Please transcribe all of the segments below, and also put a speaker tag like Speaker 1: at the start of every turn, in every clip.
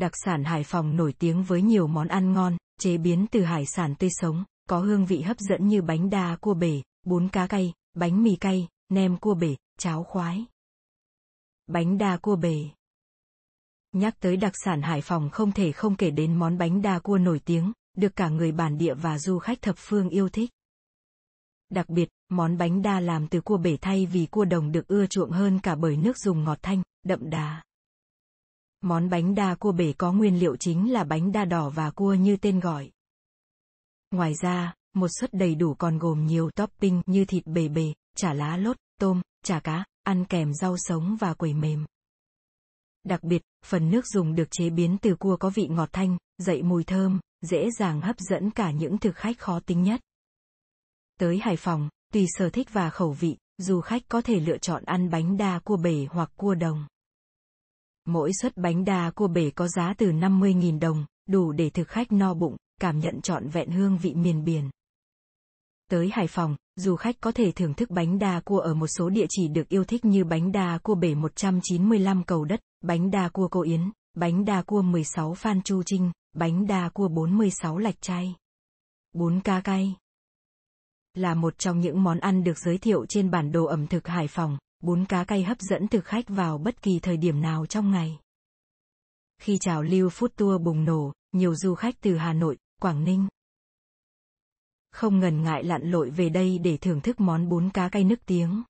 Speaker 1: Đặc sản Hải Phòng nổi tiếng với nhiều món ăn ngon, chế biến từ hải sản tươi sống, có hương vị hấp dẫn như bánh đa cua bể, bún cá cay, bánh mì cay, nem cua bể, cháo khoái. Bánh đa cua bể Nhắc tới đặc sản Hải Phòng không thể không kể đến món bánh đa cua nổi tiếng, được cả người bản địa và du khách thập phương yêu thích. Đặc biệt, món bánh đa làm từ cua bể thay vì cua đồng được ưa chuộng hơn cả bởi nước dùng ngọt thanh, đậm đà. Món bánh đa cua bể có nguyên liệu chính là bánh đa đỏ và cua như tên gọi. Ngoài ra, một suất đầy đủ còn gồm nhiều topping như thịt bề bề, chả lá lốt, tôm, chả cá, ăn kèm rau sống và quẩy mềm. Đặc biệt, phần nước dùng được chế biến từ cua có vị ngọt thanh, dậy mùi thơm, dễ dàng hấp dẫn cả những thực khách khó tính nhất. Tới Hải Phòng, tùy sở thích và khẩu vị, du khách có thể lựa chọn ăn bánh đa cua bể hoặc cua đồng. Mỗi suất bánh đa cua bể có giá từ 50.000 đồng, đủ để thực khách no bụng, cảm nhận trọn vẹn hương vị miền biển. Tới Hải Phòng, du khách có thể thưởng thức bánh đa cua ở một số địa chỉ được yêu thích như bánh đa cua bể 195 cầu đất, bánh đa cua cô Yến, bánh đa cua 16 Phan Chu Trinh, bánh đa cua 46 Lạch Chay. Bún cá cay là một trong những món ăn được giới thiệu trên bản đồ ẩm thực Hải Phòng, bún cá cay hấp dẫn thực khách vào bất kỳ thời điểm nào trong ngày. Khi trào lưu food tour bùng nổ, nhiều du khách từ Hà Nội, Quảng Ninh không ngần ngại lặn lội về đây để thưởng thức món bún cá cay nức tiếng.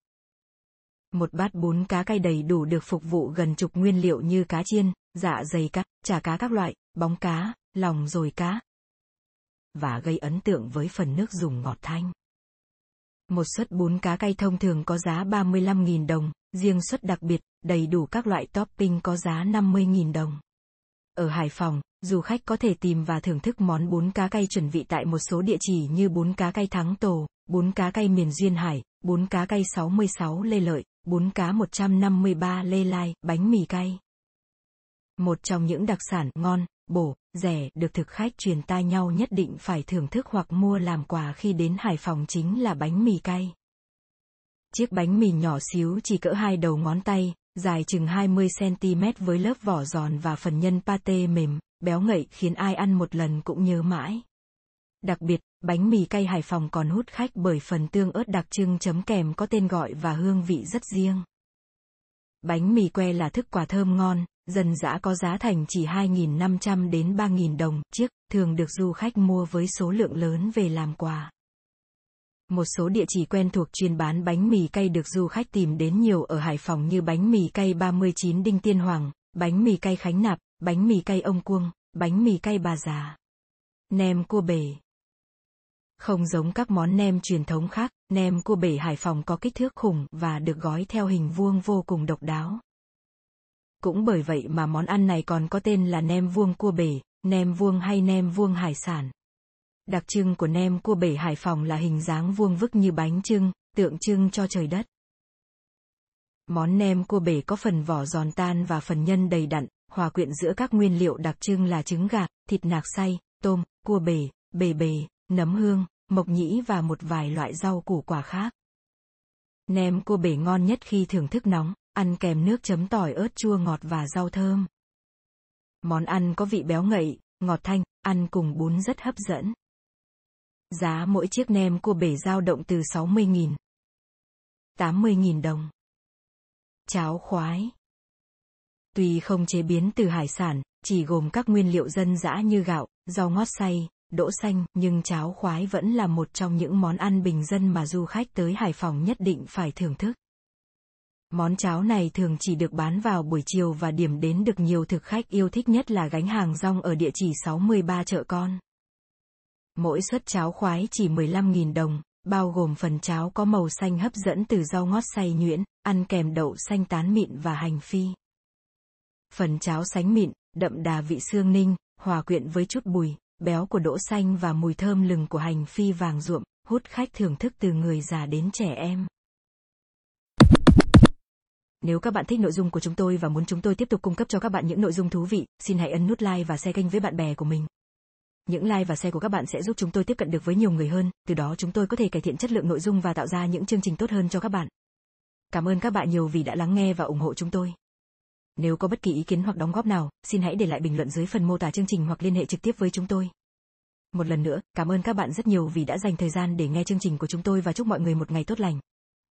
Speaker 1: Một bát bún cá cay đầy đủ được phục vụ gần chục nguyên liệu như cá chiên, dạ dày cá, chả cá các loại, bóng cá, lòng rồi cá. Và gây ấn tượng với phần nước dùng ngọt thanh. Một suất bún cá cay thông thường có giá 35.000 đồng, riêng suất đặc biệt, đầy đủ các loại topping có giá 50.000 đồng. Ở Hải Phòng, du khách có thể tìm và thưởng thức món bún cá cay chuẩn vị tại một số địa chỉ như bún cá cay Thắng Tổ, bún cá cay miền Duyên Hải, bún cá cay 66 Lê Lợi, bún cá 153 Lê Lai, bánh mì cay. Một trong những đặc sản ngon, bổ, rẻ được thực khách truyền tai nhau nhất định phải thưởng thức hoặc mua làm quà khi đến Hải Phòng chính là bánh mì cay. Chiếc bánh mì nhỏ xíu chỉ cỡ hai đầu ngón tay, dài chừng 20cm với lớp vỏ giòn và phần nhân pate mềm, béo ngậy khiến ai ăn một lần cũng nhớ mãi. Đặc biệt, bánh mì cay Hải Phòng còn hút khách bởi phần tương ớt đặc trưng chấm kèm có tên gọi và hương vị rất riêng. Bánh mì que là thức quà thơm ngon, dần dã có giá thành chỉ 2.500 đến 3.000 đồng chiếc, thường được du khách mua với số lượng lớn về làm quà. Một số địa chỉ quen thuộc chuyên bán bánh mì cay được du khách tìm đến nhiều ở Hải Phòng như bánh mì cay 39 Đinh Tiên Hoàng, bánh mì cay Khánh Nạp, bánh mì cay ông cuông, bánh mì cay bà già. Nem cua bể. Không giống các món nem truyền thống khác, nem cua bể Hải Phòng có kích thước khủng và được gói theo hình vuông vô cùng độc đáo. Cũng bởi vậy mà món ăn này còn có tên là nem vuông cua bể, nem vuông hay nem vuông hải sản. Đặc trưng của nem cua bể Hải Phòng là hình dáng vuông vức như bánh trưng, tượng trưng cho trời đất. Món nem cua bể có phần vỏ giòn tan và phần nhân đầy đặn, hòa quyện giữa các nguyên liệu đặc trưng là trứng gà, thịt nạc xay, tôm, cua bể, bề bề, nấm hương, mộc nhĩ và một vài loại rau củ quả khác. Nem cua bể ngon nhất khi thưởng thức nóng, ăn kèm nước chấm tỏi ớt chua ngọt và rau thơm. Món ăn có vị béo ngậy, ngọt thanh, ăn cùng bún rất hấp dẫn. Giá mỗi chiếc nem cua bể dao động từ 60.000, 80.000 đồng. Cháo khoái Tuy không chế biến từ hải sản, chỉ gồm các nguyên liệu dân dã như gạo, rau ngót xay, đỗ xanh, nhưng cháo khoái vẫn là một trong những món ăn bình dân mà du khách tới Hải Phòng nhất định phải thưởng thức. Món cháo này thường chỉ được bán vào buổi chiều và điểm đến được nhiều thực khách yêu thích nhất là gánh hàng rong ở địa chỉ 63 chợ con. Mỗi suất cháo khoái chỉ 15.000 đồng, bao gồm phần cháo có màu xanh hấp dẫn từ rau ngót xay nhuyễn, ăn kèm đậu xanh tán mịn và hành phi. Phần cháo sánh mịn, đậm đà vị xương ninh, hòa quyện với chút bùi, béo của đỗ xanh và mùi thơm lừng của hành phi vàng ruộm, hút khách thưởng thức từ người già đến trẻ em. Nếu các bạn thích nội dung của chúng tôi và muốn chúng tôi tiếp tục cung cấp cho các bạn những nội dung thú vị, xin hãy ấn nút like và share kênh với bạn bè của mình. Những like và share của các bạn sẽ giúp chúng tôi tiếp cận được với nhiều người hơn, từ đó chúng tôi có thể cải thiện chất lượng nội dung và tạo ra những chương trình tốt hơn cho các bạn. Cảm ơn các bạn nhiều vì đã lắng nghe và ủng hộ chúng tôi. Nếu có bất kỳ ý kiến hoặc đóng góp nào, xin hãy để lại bình luận dưới phần mô tả chương trình hoặc liên hệ trực tiếp với chúng tôi. Một lần nữa, cảm ơn các bạn rất nhiều vì đã dành thời gian để nghe chương trình của chúng tôi và chúc mọi người một ngày tốt lành.